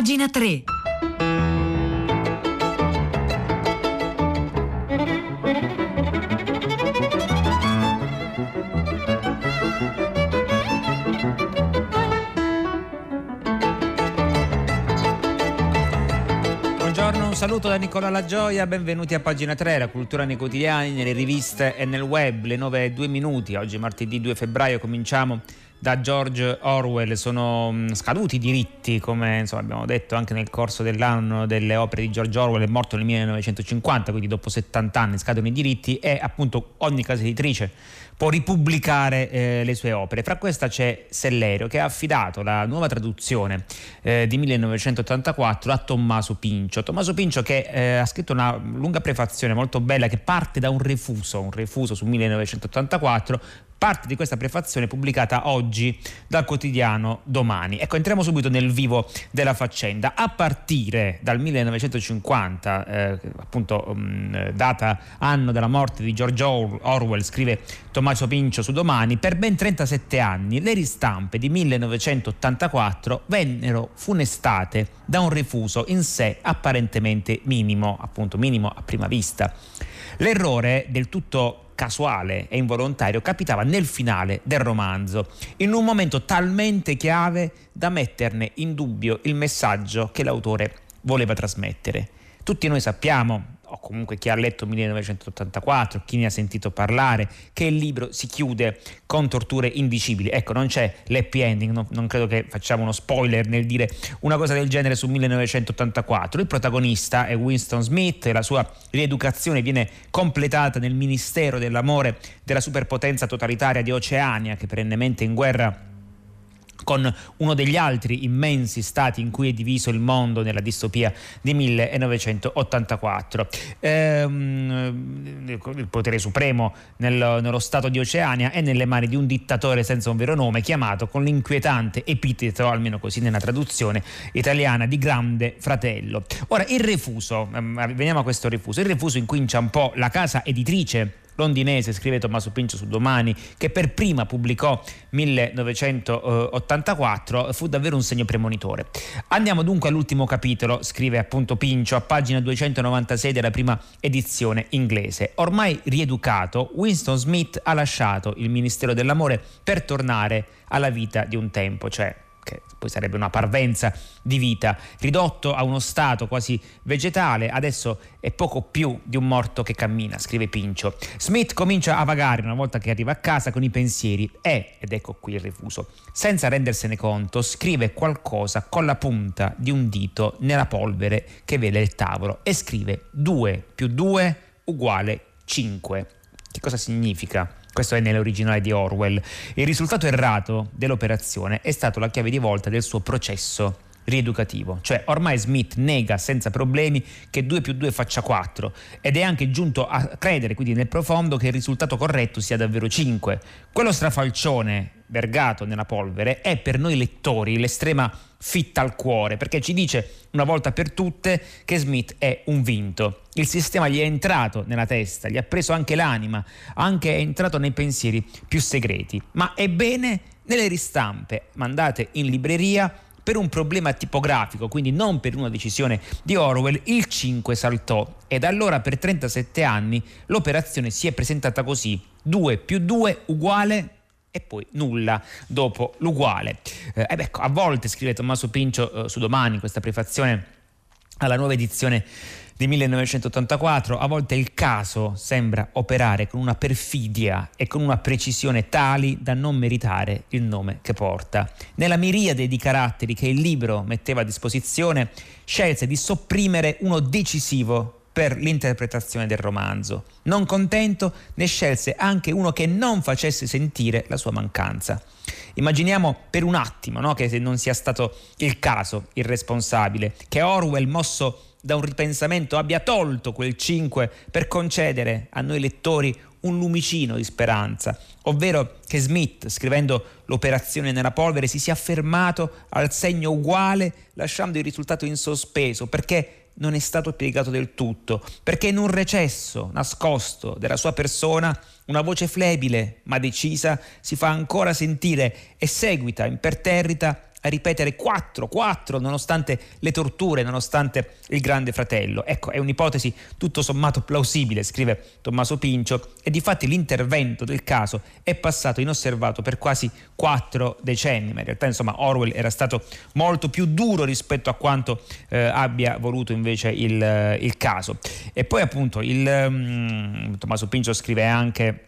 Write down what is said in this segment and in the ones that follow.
pagina 3. Buongiorno, un saluto da Nicola Lagioia, benvenuti a pagina 3, la cultura nei quotidiani, nelle riviste e nel web, le 9 e 2 minuti, oggi martedì 2 febbraio cominciamo da George Orwell sono mm, scaduti i diritti, come insomma, abbiamo detto anche nel corso dell'anno delle opere di George Orwell, è morto nel 1950, quindi dopo 70 anni scadono i diritti e appunto ogni casa editrice può ripubblicare eh, le sue opere. Fra questa c'è Sellerio che ha affidato la nuova traduzione eh, di 1984 a Tommaso Pincio. Tommaso Pincio che eh, ha scritto una lunga prefazione molto bella che parte da un refuso, un refuso su 1984 parte di questa prefazione pubblicata oggi dal quotidiano Domani. Ecco, entriamo subito nel vivo della faccenda. A partire dal 1950, eh, appunto um, data anno della morte di George Orwell, scrive Tommaso Pincio su Domani, per ben 37 anni le ristampe di 1984 vennero funestate da un refuso in sé apparentemente minimo, appunto minimo a prima vista. L'errore del tutto casuale e involontario capitava nel finale del romanzo, in un momento talmente chiave da metterne in dubbio il messaggio che l'autore voleva trasmettere. Tutti noi sappiamo, o comunque chi ha letto 1984, chi ne ha sentito parlare, che il libro si chiude con torture indicibili. Ecco, non c'è l'happy ending, no, non credo che facciamo uno spoiler nel dire una cosa del genere su 1984. Il protagonista è Winston Smith e la sua rieducazione viene completata nel Ministero dell'Amore della superpotenza totalitaria di Oceania, che perennemente in guerra con uno degli altri immensi stati in cui è diviso il mondo nella distopia di 1984. Ehm, il potere supremo nel, nello Stato di Oceania è nelle mani di un dittatore senza un vero nome chiamato con l'inquietante epiteto, almeno così nella traduzione italiana, di Grande Fratello. Ora, il refuso, ehm, veniamo a questo refuso, il refuso incomincia un po' la casa editrice londinese, scrive Tommaso Pincio su Domani, che per prima pubblicò 1984, fu davvero un segno premonitore. Andiamo dunque all'ultimo capitolo, scrive appunto Pincio, a pagina 296 della prima edizione inglese. Ormai rieducato, Winston Smith ha lasciato il Ministero dell'Amore per tornare alla vita di un tempo, cioè che poi sarebbe una parvenza di vita, ridotto a uno stato quasi vegetale, adesso è poco più di un morto che cammina, scrive Pincio. Smith comincia a vagare una volta che arriva a casa con i pensieri e, ed ecco qui il refuso, senza rendersene conto, scrive qualcosa con la punta di un dito nella polvere che vede il tavolo e scrive 2 più 2 uguale 5. Che cosa significa? Questo è nell'originale di Orwell. Il risultato errato dell'operazione è stato la chiave di volta del suo processo rieducativo, cioè ormai Smith nega senza problemi che 2 più 2 faccia 4 ed è anche giunto a credere quindi nel profondo che il risultato corretto sia davvero 5. Quello strafalcione vergato nella polvere è per noi lettori l'estrema fitta al cuore perché ci dice una volta per tutte che Smith è un vinto. Il sistema gli è entrato nella testa, gli ha preso anche l'anima, anche è entrato nei pensieri più segreti. Ma ebbene, nelle ristampe mandate in libreria per un problema tipografico, quindi non per una decisione di Orwell, il 5 saltò e da allora per 37 anni l'operazione si è presentata così, 2 più 2 uguale e poi nulla dopo l'uguale. Eh, ecco, a volte, scrive Tommaso Pincio eh, su Domani, questa prefazione alla nuova edizione di 1984, a volte il caso sembra operare con una perfidia e con una precisione tali da non meritare il nome che porta. Nella miriade di caratteri che il libro metteva a disposizione, scelse di sopprimere uno decisivo per l'interpretazione del romanzo. Non contento, ne scelse anche uno che non facesse sentire la sua mancanza. Immaginiamo per un attimo no, che non sia stato il caso il responsabile, che Orwell, mosso da un ripensamento abbia tolto quel 5 per concedere a noi lettori un lumicino di speranza, ovvero che Smith, scrivendo l'operazione nella polvere, si sia fermato al segno uguale lasciando il risultato in sospeso, perché non è stato piegato del tutto, perché in un recesso nascosto della sua persona una voce flebile ma decisa si fa ancora sentire e seguita imperterrita a ripetere 4, 4 nonostante le torture, nonostante il grande fratello. Ecco, è un'ipotesi tutto sommato plausibile, scrive Tommaso Pincio, e di fatti l'intervento del caso è passato inosservato per quasi quattro decenni, ma in realtà insomma Orwell era stato molto più duro rispetto a quanto eh, abbia voluto invece il, il, caso. E poi appunto il, um, Tommaso Pincio scrive anche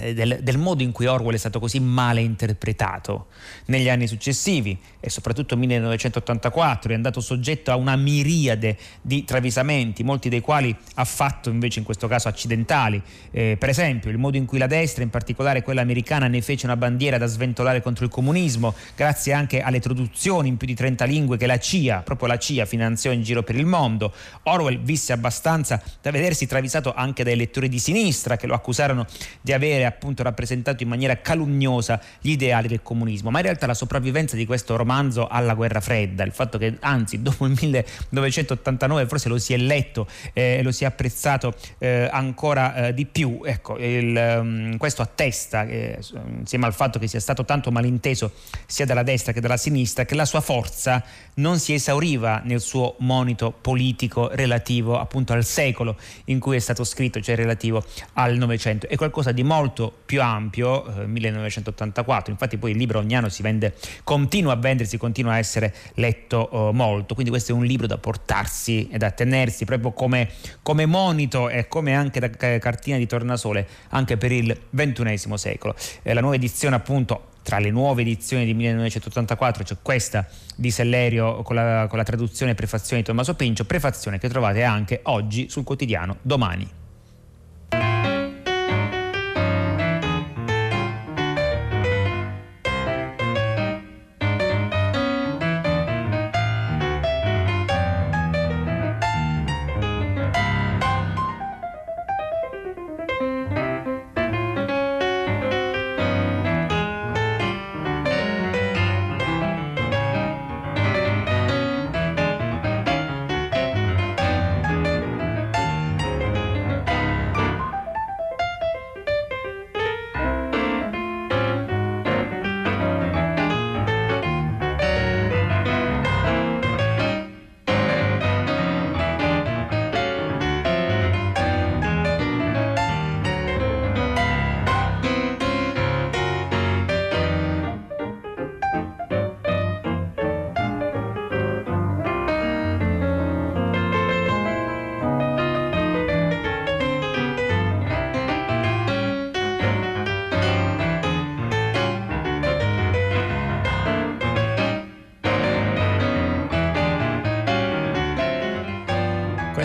del, del, modo in cui Orwell è stato così male interpretato negli anni successivi e soprattutto 1984 è andato soggetto a una miriade di travisamenti, molti dei quali ha fatto invece in questo caso accidentali. Eh, per esempio il modo in cui la destra, in particolare quella americana, ne fece una bandiera da sventolare contro il comunismo, grazie anche alle traduzioni in più di 30 lingue che la CIA, proprio la CIA, finanziò in giro per il mondo. Orwell visse abbastanza da vedersi travisato anche dai lettori di sinistra che lo accusarono di avere appunto rappresentato in maniera calunniosa gli ideali del comunismo, ma in realtà la sopravvivenza di questo romanzo alla guerra fredda, il fatto che anzi dopo il 1989 forse lo si è letto e eh, lo si è apprezzato eh, ancora eh, di più, ecco, il, um, questo attesta, eh, insieme al fatto che sia stato tanto malinteso sia dalla destra che dalla sinistra, che la sua forza non si esauriva nel suo monito politico relativo appunto al secolo in cui è stato scritto, cioè relativo al Novecento. È qualcosa di molto più ampio, eh, 1984, infatti poi il libro ogni anno si vende, continua a vendersi, continua a essere letto eh, molto, quindi questo è un libro da portarsi e da tenersi proprio come, come monito e come anche da cartina di tornasole anche per il ventunesimo secolo. Eh, la nuova edizione appunto tra le nuove edizioni di 1984, cioè questa di Sellerio con la, con la traduzione e prefazione di Tommaso Pincio, prefazione che trovate anche oggi sul quotidiano Domani.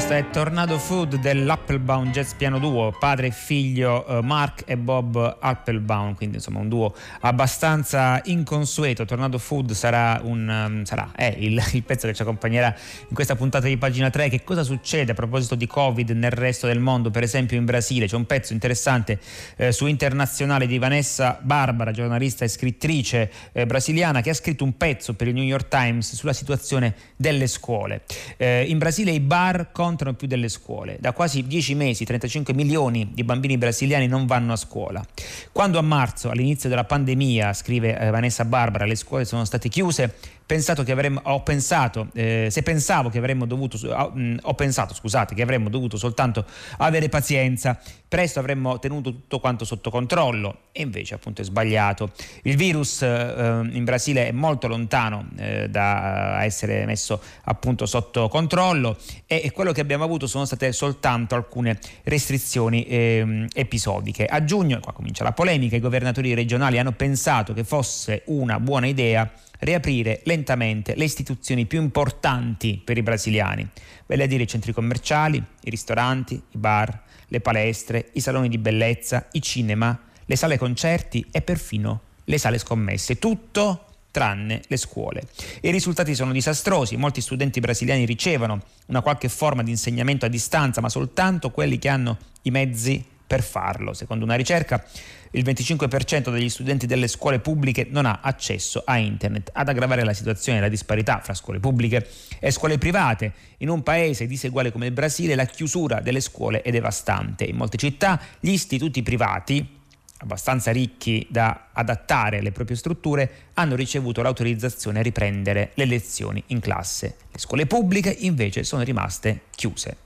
Questo è Tornado Food dell'Applebaum Jazz Piano Duo, padre e figlio eh, Mark e Bob Applebaum, quindi insomma un duo abbastanza inconsueto. Tornado Food sarà, un, um, sarà è il, il, pezzo che ci accompagnerà in questa puntata di pagina 3. Che cosa succede a proposito di Covid nel resto del mondo? Per esempio in Brasile c'è un pezzo interessante eh, su Internazionale di Vanessa Barbara, giornalista e scrittrice eh, brasiliana, che ha scritto un pezzo per il New York Times sulla situazione delle scuole. Eh, in Brasile i bar contro contano più delle scuole. Da quasi 10 mesi 35 milioni di bambini brasiliani non vanno a scuola. Quando a marzo, all'inizio della pandemia, scrive eh, Vanessa Barbara, le scuole sono state chiuse, pensato che avremmo, ho pensato, eh, se pensavo che avremmo dovuto, ho pensato, scusate, che avremmo dovuto soltanto avere pazienza, presto avremmo tenuto tutto quanto sotto controllo e invece appunto è sbagliato. Il virus eh, in Brasile è molto lontano eh, da essere messo appunto sotto controllo e, e, quello che abbiamo avuto sono state soltanto alcune restrizioni eh, episodiche. A giugno, qua comincia la polemica, i governatori regionali hanno pensato che fosse una buona idea riaprire lentamente le istituzioni più importanti per i brasiliani, vale a dire i centri commerciali, i ristoranti, i bar, le palestre, i saloni di bellezza, i cinema, le sale concerti e perfino le sale scommesse. Tutto tranne le scuole. I risultati sono disastrosi, molti studenti brasiliani ricevono una qualche forma di insegnamento a distanza, ma soltanto quelli che hanno i mezzi per farlo. Secondo una ricerca il 25% degli studenti delle scuole pubbliche non ha accesso a internet. Ad aggravare la situazione e la disparità fra scuole pubbliche e scuole private. In un paese diseguale come il Brasile la chiusura delle scuole è devastante. In molte città gli istituti privati abbastanza ricchi da adattare le proprie strutture, hanno ricevuto l'autorizzazione a riprendere le lezioni in classe. Le scuole pubbliche invece sono rimaste chiuse.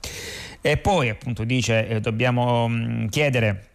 E poi appunto dice eh, dobbiamo mh, mm, chiedere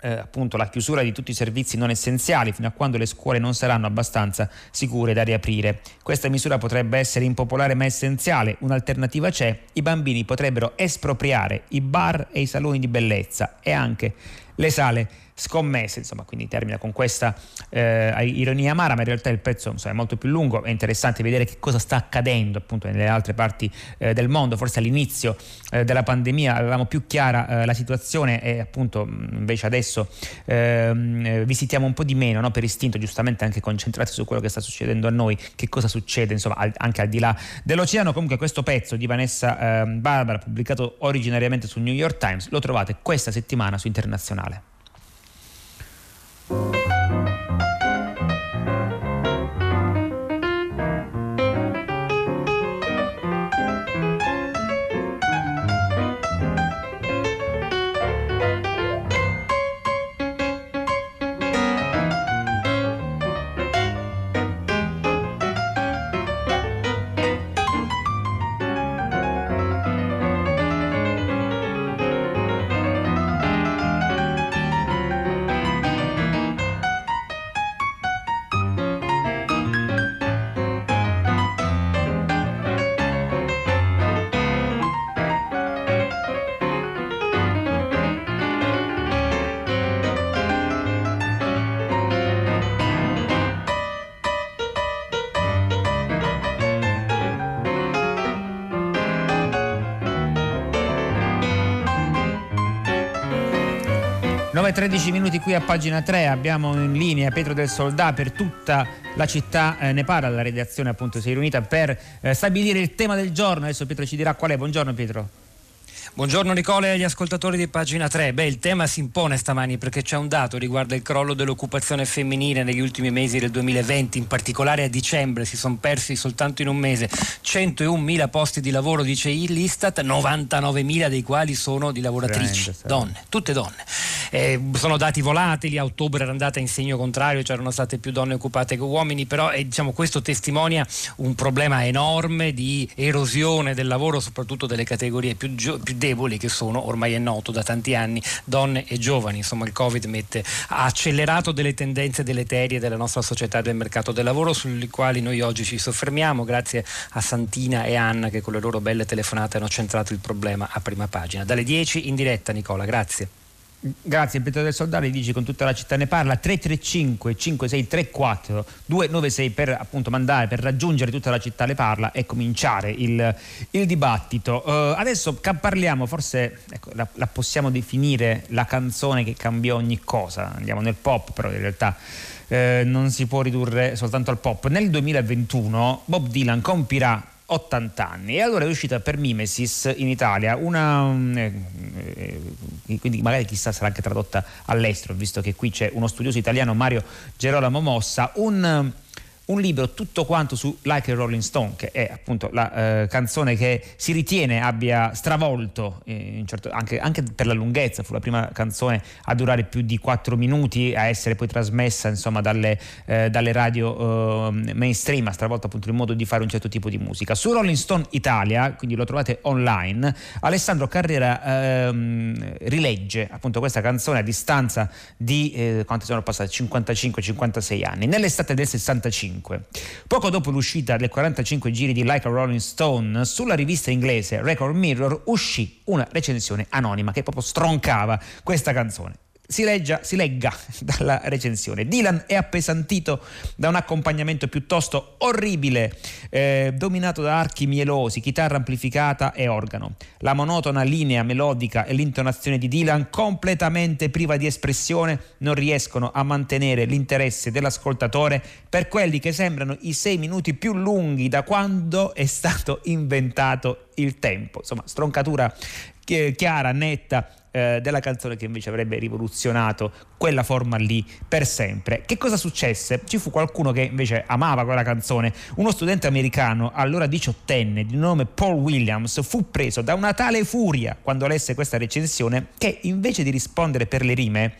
eh, appunto la chiusura di tutti i servizi non essenziali fino a quando le scuole non saranno abbastanza sicure da riaprire. Questa misura potrebbe essere impopolare ma essenziale, un'alternativa c'è, i bambini potrebbero espropriare i bar e i saloni di bellezza e anche le sale scommesse, insomma, quindi termina con questa eh, ironia amara, ma in realtà il pezzo insomma, è molto più lungo, è interessante vedere che cosa sta accadendo appunto nelle altre parti eh, del mondo, forse all'inizio eh, della pandemia avevamo più chiara eh, la situazione e appunto invece adesso ehm, visitiamo un po' di meno no? per istinto, giustamente anche concentrati su quello che sta succedendo a noi, che cosa succede insomma al, anche al di là dell'oceano, comunque questo pezzo di Vanessa ehm, Barbara pubblicato originariamente sul New York Times lo trovate questa settimana su Internazionale. Thank you. 9.13 minuti qui a pagina 3 abbiamo in linea Pietro del Soldà per tutta la città eh, ne parla, la redazione appunto si è riunita per eh, stabilire il tema del giorno, adesso Pietro ci dirà qual è, buongiorno Pietro. Buongiorno Nicola e agli ascoltatori di pagina 3. Beh, il tema si impone stamani perché c'è un dato riguardo il crollo dell'occupazione femminile negli ultimi mesi del 2020, in particolare a dicembre si sono persi soltanto in un mese 101.000 posti di lavoro, dice l'Istat, 99.000 dei quali sono di lavoratrici, donne, tutte donne. Eh, sono dati volatili, a ottobre era andata in segno contrario, c'erano state più donne occupate che uomini, però eh, diciamo, questo testimonia un problema enorme di erosione del lavoro, soprattutto delle categorie più, gio- più deboli che sono, ormai è noto da tanti anni, donne e giovani. Insomma il Covid mette, ha accelerato delle tendenze deleterie della nostra società e del mercato del lavoro sulle quali noi oggi ci soffermiamo grazie a Santina e Anna che con le loro belle telefonate hanno centrato il problema a prima pagina. Dalle 10 in diretta Nicola, grazie. Grazie Pietro del Soldari, dici con tutta la città ne parla 335 5634 296 per appunto mandare, per raggiungere tutta la città ne parla e cominciare il, il dibattito. Uh, adesso parliamo, forse ecco, la, la, possiamo definire la canzone che cambiò ogni cosa, andiamo nel pop però in realtà eh, non si può ridurre soltanto al pop. Nel 2021 Bob Dylan compirà 80 anni e allora è uscita per Mimesis in Italia una mm, eh, quindi magari chissà sarà anche tradotta all'estero visto che qui c'è uno studioso italiano Mario Gerolamo Mossa. Un un libro tutto quanto su Like a Rolling Stone, che è appunto la eh, canzone che si ritiene abbia stravolto, eh, certo, anche, anche, per la lunghezza, fu la prima canzone a durare più di quattro minuti, a essere poi trasmessa insomma, dalle, eh, dalle radio eh, mainstream, ha stravolto appunto il modo di fare un certo tipo di musica. Su Rolling Stone Italia, quindi lo trovate online, Alessandro Carrera ehm, rilegge appunto questa canzone a distanza di eh, quante sono passate? 55-56 anni, nell'estate del 65. 1995. Poco dopo l'uscita del 45 giri di Like a Rolling Stone, sulla rivista inglese Record Mirror uscì una recensione anonima che proprio stroncava questa canzone. Si, leggia, si, legga dalla recensione. Dylan è appesantito da un accompagnamento piuttosto orribile, eh, dominato da archi mielosi, chitarra amplificata e organo. La monotona linea melodica e l'intonazione di Dylan, completamente priva di espressione, non riescono a mantenere l'interesse dell'ascoltatore per quelli che sembrano i sei minuti più lunghi da quando è stato inventato il tempo. Insomma, stroncatura chiara, netta eh, della canzone che invece avrebbe rivoluzionato quella forma lì per sempre. Che cosa successe? Ci fu qualcuno che invece amava quella canzone, uno studente americano, allora diciottenne, di nome Paul Williams, fu preso da una tale furia quando lesse questa recensione che invece di rispondere per le rime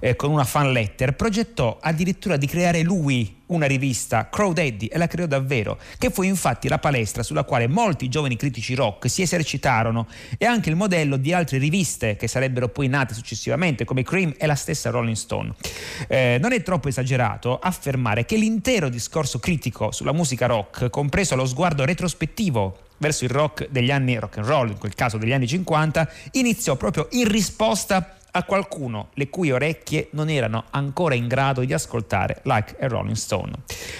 eh, con una fan letter, progettò addirittura di creare lui una rivista, Crow Daddy, e la creò davvero, che fu infatti la palestra sulla quale molti giovani critici rock si esercitarono e anche il modello di altre riviste che sarebbero poi nate successivamente, come Cream e la stessa Rolling Stone. Eh, non è troppo esagerato affermare che l'intero discorso critico sulla musica rock, compreso lo sguardo retrospettivo verso il rock degli anni rock and roll, in quel caso degli anni 50, iniziò proprio in risposta a qualcuno le cui orecchie non erano ancora in grado di ascoltare Like a Rolling Stone.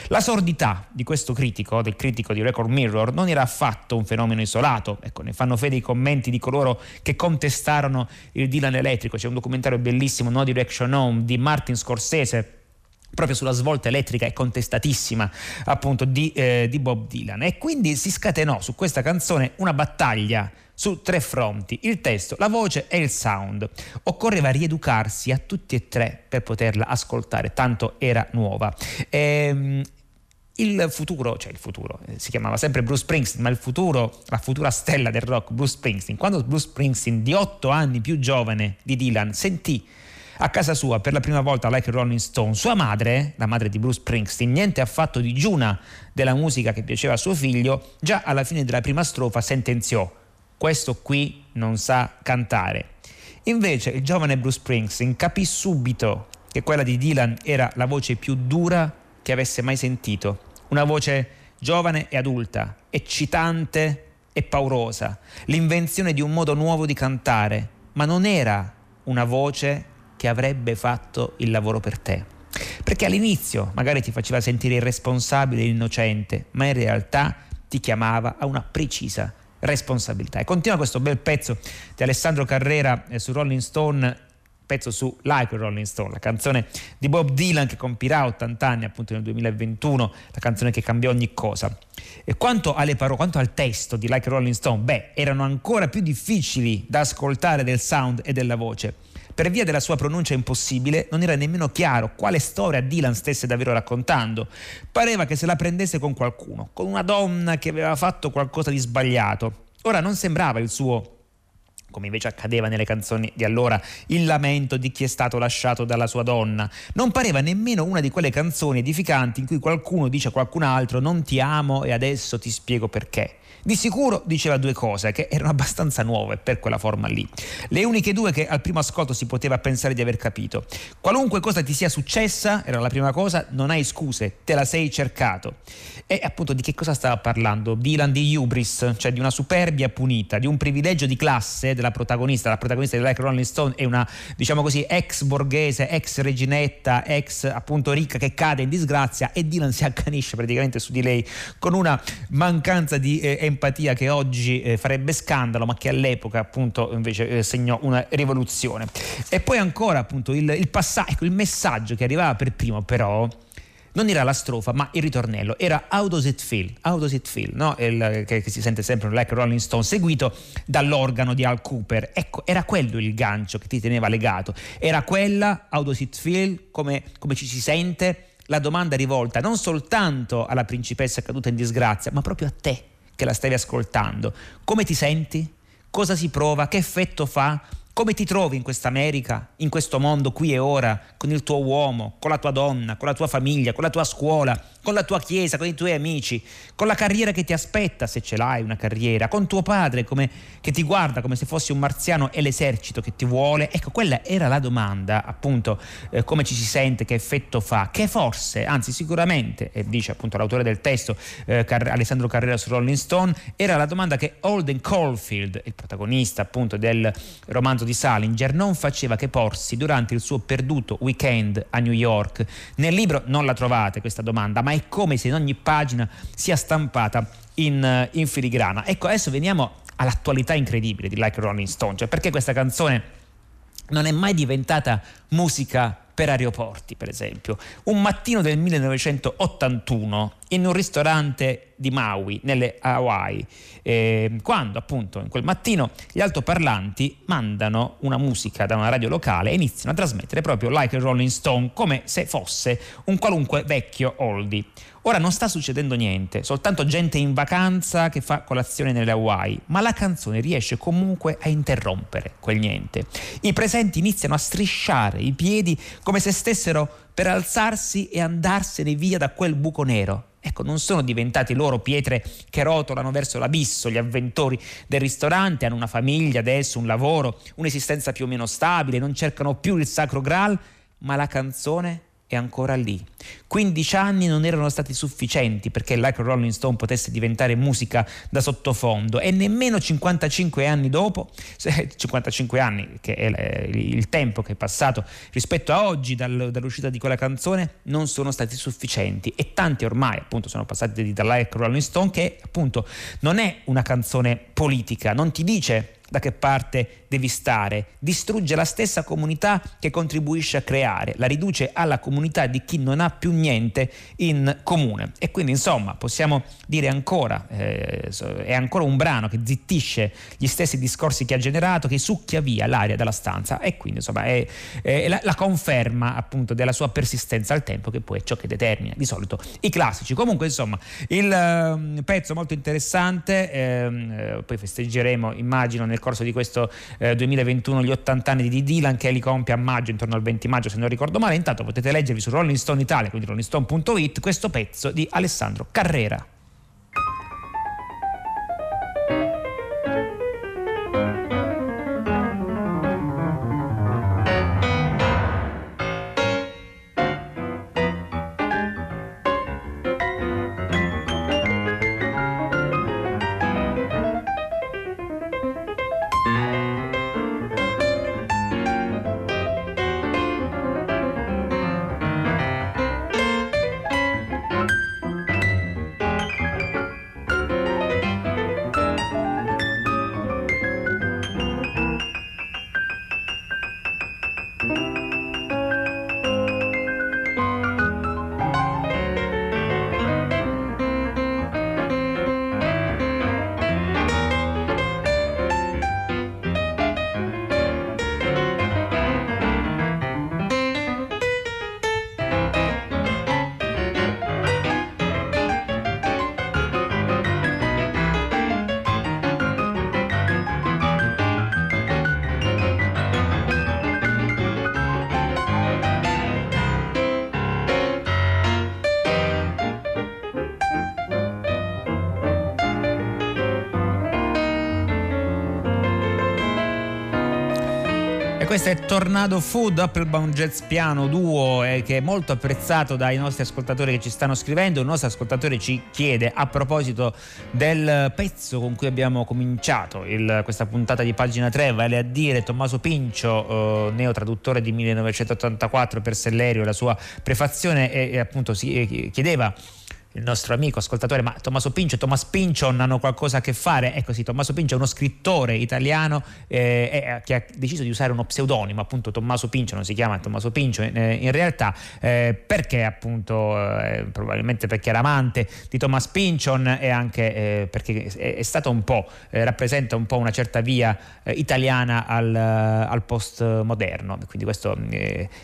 La sordità di questo critico, del critico di Record Mirror, non era affatto un fenomeno isolato, ecco, ne fanno fede i commenti di coloro che contestarono il Dylan elettrico, c'è un documentario bellissimo, No Direction Home, di Martin Scorsese, proprio sulla svolta elettrica e contestatissima appunto di, eh, di Bob Dylan. E quindi si scatenò su questa canzone una battaglia su tre fronti, il testo, la voce e il sound. Occorreva rieducarsi a tutti e tre per poterla ascoltare, tanto era nuova. Ehm, il futuro, cioè il futuro, eh, si chiamava sempre Bruce Springsteen, ma il futuro, la futura stella del rock, Bruce Springsteen, quando Bruce Springsteen, di otto anni più giovane di Dylan, sentì a casa sua per la prima volta Like Rolling Stone. Sua madre, la madre di Bruce Springsteen, niente affatto digiuna della musica che piaceva a suo figlio, già alla fine della prima strofa sentenziò questo qui non sa cantare. Invece il giovane Bruce Springsteen capì subito che quella di Dylan era la voce più dura che avesse mai sentito, una voce giovane e adulta, eccitante e paurosa, l'invenzione di un modo nuovo di cantare, ma non era una voce che avrebbe fatto il lavoro per te. Perché all'inizio magari ti faceva sentire irresponsabile e innocente, ma in realtà ti chiamava a una precisa responsabilità. E continua questo bel pezzo di Alessandro Carrera eh, su Rolling Stone pezzo su Like Rolling Stone, la canzone di Bob Dylan che compirà 80 anni appunto nel 2021, la canzone che cambiò ogni cosa. E quanto alle parole, quanto al testo di Like Rolling Stone, beh, erano ancora più difficili da ascoltare del sound e della voce. Per via della sua pronuncia impossibile non era nemmeno chiaro quale storia Dylan stesse davvero raccontando. Pareva che se la prendesse con qualcuno, con una donna che aveva fatto qualcosa di sbagliato. Ora non sembrava il suo come invece accadeva nelle canzoni di allora, il lamento di chi è stato lasciato dalla sua donna. Non pareva nemmeno una di quelle canzoni edificanti in cui qualcuno dice a qualcun altro non ti amo e adesso ti spiego perché. Di sicuro diceva due cose che erano abbastanza nuove per quella forma lì. Le uniche due che al primo ascolto si poteva pensare di aver capito. Qualunque cosa ti sia successa, era la prima cosa, non hai scuse, te la sei cercato. E appunto di che cosa stava parlando? Dylan di Hubris, cioè di una superbia punita, di un privilegio di classe della protagonista. La protagonista di Like Rolling Stone è una, diciamo così, ex borghese, ex reginetta, ex appunto ricca che cade in disgrazia e Dylan si accanisce praticamente su di lei con una mancanza di eh, empatia che oggi eh, farebbe scandalo, ma che all'epoca appunto invece eh, segnò una rivoluzione. E poi ancora appunto il, il passaggio, ecco, il messaggio che arrivava per primo però non era la strofa, ma il ritornello, era How Does It Feel? How Does It Feel? No? Il, che, che, si sente sempre un like Rolling Stone, seguito dall'organo di Al Cooper. Ecco, era quello il gancio che ti teneva legato. Era quella, How Does It Feel? Come, come ci si sente? La domanda rivolta non soltanto alla principessa caduta in disgrazia, ma proprio a te che la stavi ascoltando. Come ti senti? Cosa si prova? Che effetto fa? Come ti trovi in questa America, in questo mondo qui e ora, con il tuo uomo, con la tua donna, con la tua famiglia, con la tua scuola, con la tua chiesa, con i tuoi amici, con la carriera che ti aspetta, se ce l'hai una carriera, con tuo padre come, che ti guarda come se fossi un marziano e l'esercito che ti vuole? Ecco, quella era la domanda, appunto, eh, come ci si sente, che effetto fa, che forse, anzi sicuramente, e dice appunto l'autore del testo, eh, Car- Alessandro Carrera su Rolling Stone, era la domanda che Holden Caulfield, il protagonista appunto del romanzo di Salinger, non faceva che porsi durante il suo perduto weekend a New York. Nel libro non la trovate questa domanda, ma ma come se in ogni pagina sia stampata in, in filigrana. Ecco, adesso veniamo all'attualità incredibile di Like Rolling Stone, cioè perché questa canzone non è mai diventata musica per aeroporti, per esempio. Un mattino del 1981 in un ristorante di Maui, nelle Hawaii, eh, quando appunto in quel mattino gli altoparlanti mandano una musica da una radio locale e iniziano a trasmettere proprio Like a Rolling Stone come se fosse un qualunque vecchio oldie. Ora non sta succedendo niente, soltanto gente in vacanza che fa colazione nelle Hawaii, ma la canzone riesce comunque a interrompere quel niente. I presenti iniziano a strisciare i piedi come se stessero per alzarsi e andarsene via da quel buco nero. Ecco, non sono diventati loro pietre che rotolano verso l'abisso, gli avventori del ristorante, hanno una famiglia adesso, un lavoro, un'esistenza più o meno stabile, non cercano più il sacro Graal, ma la canzone è ancora lì. 15 anni non erano stati sufficienti perché Like Rolling Stone potesse diventare musica da sottofondo. E nemmeno 55 anni dopo, 55 anni che è il tempo che è passato rispetto a oggi dall'uscita di quella canzone, non sono stati sufficienti. E tanti ormai appunto sono passati da Like Rolling Stone che appunto non è una canzone politica, non ti dice da che parte devi stare, distrugge la stessa comunità che contribuisce a creare, la riduce alla comunità di chi non ha più niente in comune. E quindi insomma possiamo dire ancora, eh, è ancora un brano che zittisce gli stessi discorsi che ha generato, che succhia via l'aria della stanza e quindi insomma è, è la, la, conferma appunto della sua persistenza al tempo che poi è ciò che determina di solito i classici. Comunque insomma il um, pezzo molto interessante, ehm, eh, poi festeggeremo immagino nel corso di questo eh, 2021 gli 80 anni di Dylan che li compie a maggio, intorno al 20 maggio se non ricordo male, intanto potete leggervi su Rolling Stone Italia, quindi rollingstone.it, questo pezzo di Alessandro Carrera. Questo è Tornado Food, Applebaum Jazz Piano Duo, eh, che è molto apprezzato dai nostri ascoltatori che ci stanno scrivendo. Un nostro ascoltatore ci chiede a proposito del pezzo con cui abbiamo cominciato il, questa puntata di pagina 3, vale a dire Tommaso Pincio, eh, neotraduttore di 1984 per Sellerio, la sua prefazione e, e appunto si eh, chiedeva il nostro amico ascoltatore, ma Tommaso Pincio e Thomas Pinchon hanno qualcosa a che fare? Ecco sì, Tommaso Pincio è uno scrittore italiano eh, eh, che ha deciso di usare uno pseudonimo, appunto Tommaso Pincio, non si chiama Tommaso Pincio eh, in realtà, eh, perché appunto, eh, probabilmente perché era amante di Thomas Pinchon e anche eh, perché è, è, stato un po', rappresenta un po' una certa via italiana al, al postmoderno, quindi questo,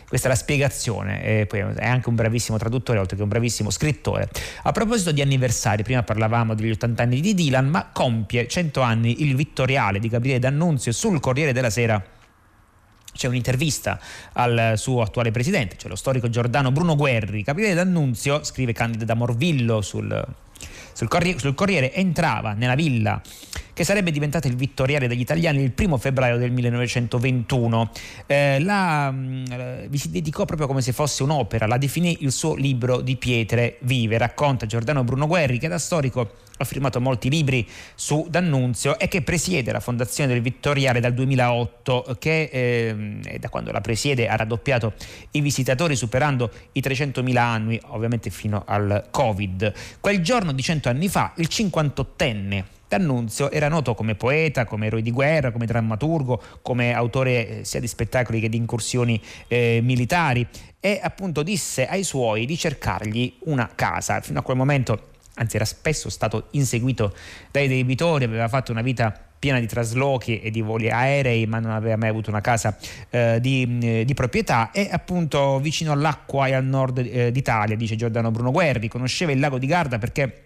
questa è la spiegazione, poi è anche un bravissimo traduttore oltre che un bravissimo scrittore. A proposito di anniversari, prima parlavamo degli 80 anni di Dylan, ma compie 100 anni il Vittoriale di Gabriele D'Annunzio sul Corriere della Sera c'è un'intervista al suo attuale presidente, cioè lo storico giordano Bruno Guerri. Gabriele D'Annunzio, scrive Candide da Morvillo sul, sul, Corriere, sul Corriere, entrava nella villa che sarebbe diventata il vittoriale degli italiani il primo febbraio del 1921. Eh, la, mm, eh, vi si dedicò proprio come se fosse un'opera, la definì il suo libro di pietre vive, racconta Giordano Bruno Guerri che da storico ha firmato molti libri su D'Annunzio e che presiede la fondazione del Vittoriale dal 2008, che eh, da quando la presiede ha raddoppiato i visitatori superando i 300.000 annui, ovviamente fino al Covid. Quel giorno di 100 anni fa, il 58enne D'Annunzio era noto come poeta, come eroe di guerra, come drammaturgo, come autore eh, sia di spettacoli che di incursioni eh, militari e appunto disse ai suoi di cercargli una casa. Fino a quel momento anzi era spesso stato inseguito dai debitori, aveva fatto una vita piena di traslochi e di voli aerei, ma non aveva mai avuto una casa eh, di, eh, di, proprietà e appunto vicino all'acqua e al nord eh, d'Italia, dice Giordano Bruno Guerri, conosceva il lago di Garda perché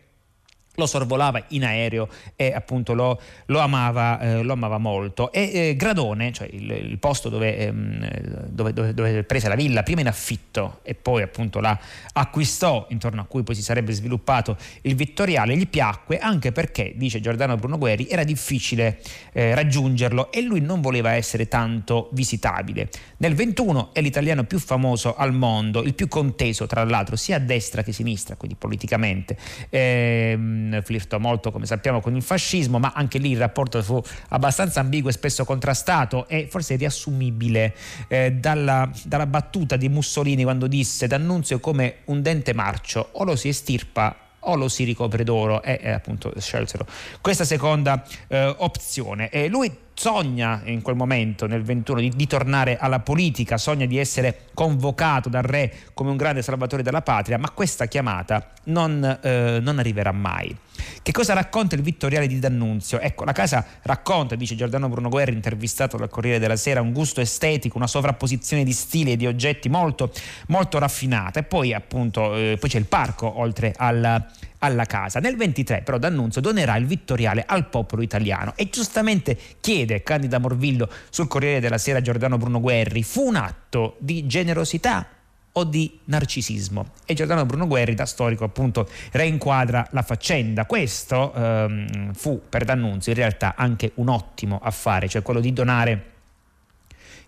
lo sorvolava in aereo e appunto lo, lo, amava, eh, lo amava, molto. E eh, Gradone, cioè il, il posto dove, ehm, dove, dove, dove, prese la villa, prima in affitto e poi appunto la acquistò, intorno a cui poi si sarebbe sviluppato il Vittoriale, gli piacque anche perché, dice Giordano Bruno Guerri, era difficile eh, raggiungerlo e lui non voleva essere tanto visitabile. Nel 21 è l'italiano più famoso al mondo, il più conteso tra l'altro sia a destra che a sinistra, quindi politicamente. Ehm, flirtò molto, come sappiamo, con il fascismo, ma anche lì il rapporto fu abbastanza ambiguo e spesso contrastato e forse riassumibile eh, dalla, dalla battuta di Mussolini quando disse D'Annunzio come un dente marcio, o lo si estirpa o lo si ricopre d'oro e eh, appunto scelsero questa seconda eh, opzione. E lui sogna in quel momento, nel 21, di, di, tornare alla politica, sogna di essere convocato dal re come un grande salvatore della patria, ma questa chiamata non, eh, non arriverà mai. Che cosa racconta il Vittoriale di D'Annunzio? Ecco, la casa racconta, dice Giordano Bruno Guerri, intervistato dal Corriere della Sera, un gusto estetico, una sovrapposizione di stili e di oggetti molto, molto raffinata. E poi, appunto, eh, poi c'è il parco oltre alla, alla casa. Nel 23 però D'Annunzio donerà il Vittoriale al popolo italiano e giustamente chiede Candida Morvillo sul Corriere della Sera Giordano Bruno Guerri, fu un atto di generosità o di narcisismo. E Giordano Bruno Guerri, da storico, appunto, reinquadra la faccenda. Questo ehm, fu per D'Annunzio in realtà anche un ottimo affare, cioè quello di donare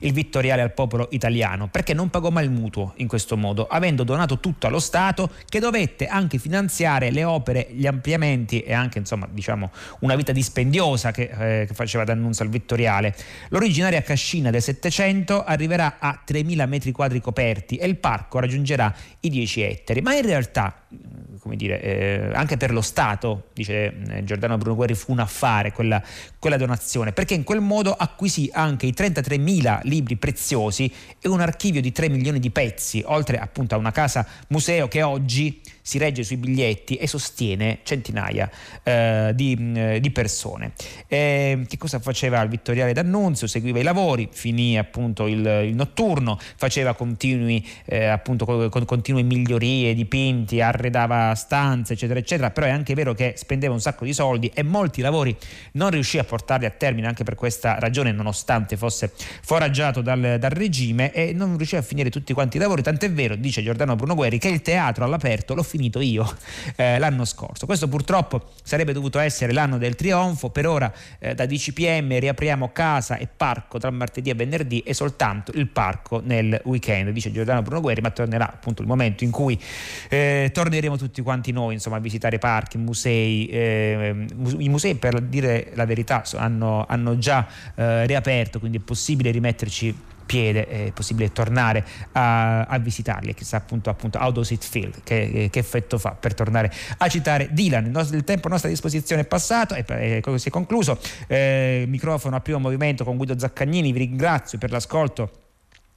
il vittoriale al popolo italiano, perché non pagò mai il mutuo in questo modo, avendo donato tutto allo Stato che dovette anche finanziare le opere, gli ampliamenti e anche insomma diciamo una vita dispendiosa che, eh, che faceva d'annunzio al vittoriale. L'originaria cascina del Settecento arriverà a 3.000 metri quadri coperti e il parco raggiungerà i 10 ettari, ma in realtà come dire, eh, anche per lo Stato, dice eh, Giordano Bruno Guerri, fu un affare quella, quella, donazione, perché in quel modo acquisì anche i 33.000 libri preziosi e un archivio di 3 milioni di pezzi, oltre appunto a una casa museo che oggi si regge sui biglietti e sostiene centinaia eh, di, eh, di, persone. Eh, che cosa faceva il Vittoriale d'Annunzio? Seguiva i lavori, finì appunto il, il notturno, faceva continui, eh, appunto, con, continue migliorie, dipinti, arredava stanze, eccetera, eccetera, però è anche vero che spendeva un sacco di soldi e molti lavori non riuscì a portarli a termine anche per questa ragione, nonostante fosse foraggiato dal, dal regime e non riuscì a finire tutti quanti i lavori, tant'è vero, dice Giordano Bruno Guerri, che il teatro all'aperto lo finito io eh, l'anno scorso. Questo purtroppo sarebbe dovuto essere l'anno del trionfo, per ora eh, da DCPM riapriamo casa e parco tra martedì e venerdì e soltanto il parco nel weekend, dice Giordano Bruno Guerri, ma tornerà appunto il momento in cui eh, torneremo tutti quanti noi insomma, a visitare parchi, musei. Eh, I musei per dire la verità hanno, hanno già eh, riaperto, quindi è possibile rimetterci piede è possibile tornare a, a visitarli e chissà appunto, appunto how does it feel che, che, effetto fa per tornare a citare Dylan il, nostro, il tempo a nostra disposizione è passato e, si è concluso eh, microfono a primo movimento con Guido Zaccagnini vi ringrazio per l'ascolto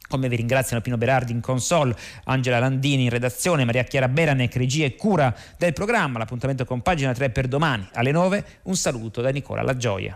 come vi ringraziano Pino Berardi in console, Angela Landini in redazione, Maria Chiara Beranec, regia e cura del programma. L'appuntamento con pagina 3 per domani alle 9. Un saluto da Nicola La Gioia.